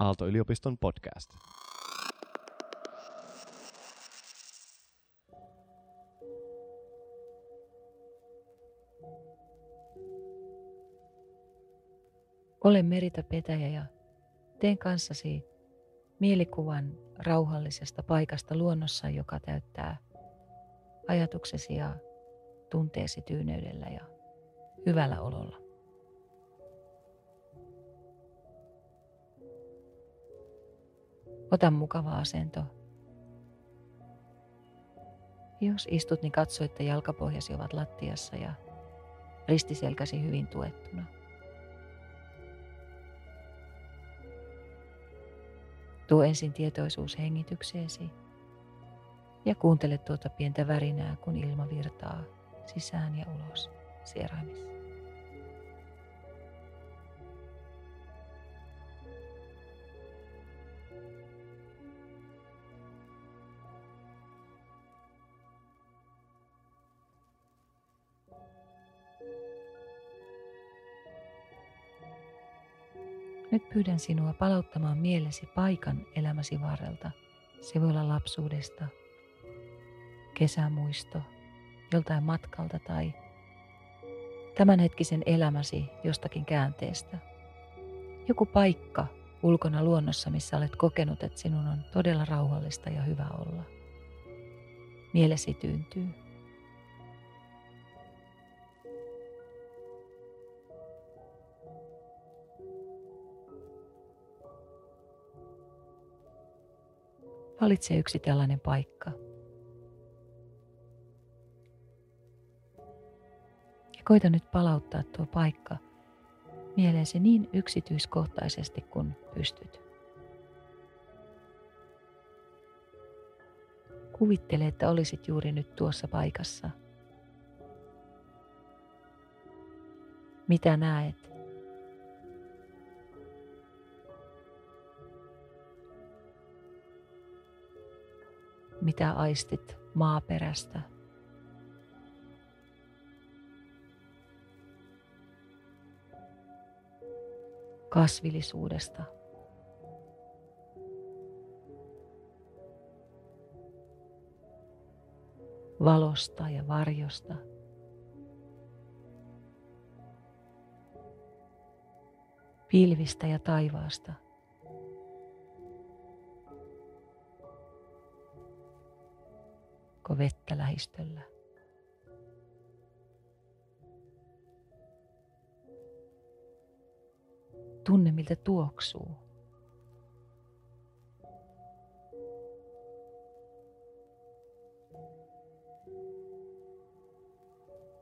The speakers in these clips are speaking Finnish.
Aalto-yliopiston podcast. Olen Merita Petäjä ja teen kanssasi mielikuvan rauhallisesta paikasta luonnossa, joka täyttää ajatuksesi ja tunteesi tyyneydellä ja hyvällä ololla. Ota mukava asento. Jos istut, niin katso, että jalkapohjasi ovat lattiassa ja ristiselkäsi hyvin tuettuna. Tuo ensin tietoisuus hengitykseesi ja kuuntele tuota pientä värinää, kun ilma virtaa sisään ja ulos sieraimissa. Nyt pyydän sinua palauttamaan mielesi paikan elämäsi varrelta. Se voi olla lapsuudesta, kesämuisto, joltain matkalta tai tämänhetkisen elämäsi jostakin käänteestä. Joku paikka ulkona luonnossa, missä olet kokenut, että sinun on todella rauhallista ja hyvä olla. Mielesi tyyntyy. Valitse yksi tällainen paikka. Ja koita nyt palauttaa tuo paikka mieleesi niin yksityiskohtaisesti kuin pystyt. Kuvittele, että olisit juuri nyt tuossa paikassa. Mitä näet? Mitä aistit maaperästä. Kasvillisuudesta. Valosta ja varjosta. Pilvistä ja taivaasta. Onko vettä lähistöllä? Tunne, miltä tuoksuu.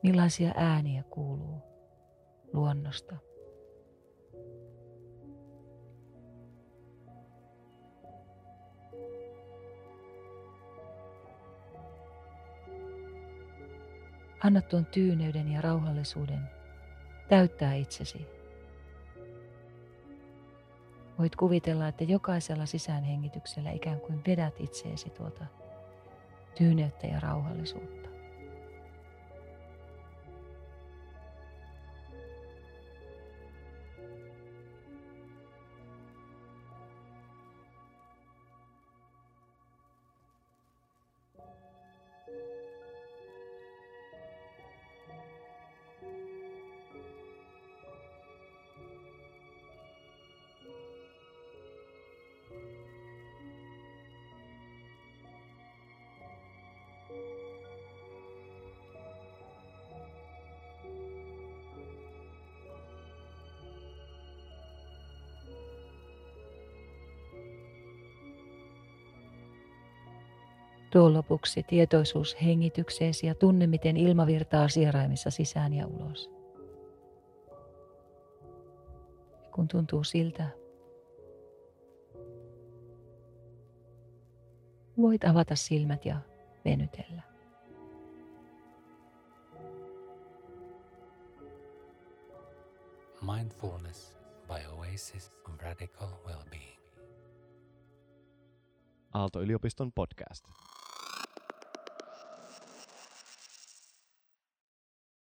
Millaisia ääniä kuuluu luonnosta? Anna tuon tyyneyden ja rauhallisuuden täyttää itsesi. Voit kuvitella, että jokaisella sisäänhengityksellä ikään kuin vedät itseesi tuota tyyneyttä ja rauhallisuutta. Tuo lopuksi tietoisuus hengitykseesi ja tunne, miten ilma virtaa sieraimissa sisään ja ulos. Ja kun tuntuu siltä, voit avata silmät ja venytellä. Mindfulness by Oasis of Radical Wellbeing. Aalto-yliopiston podcast.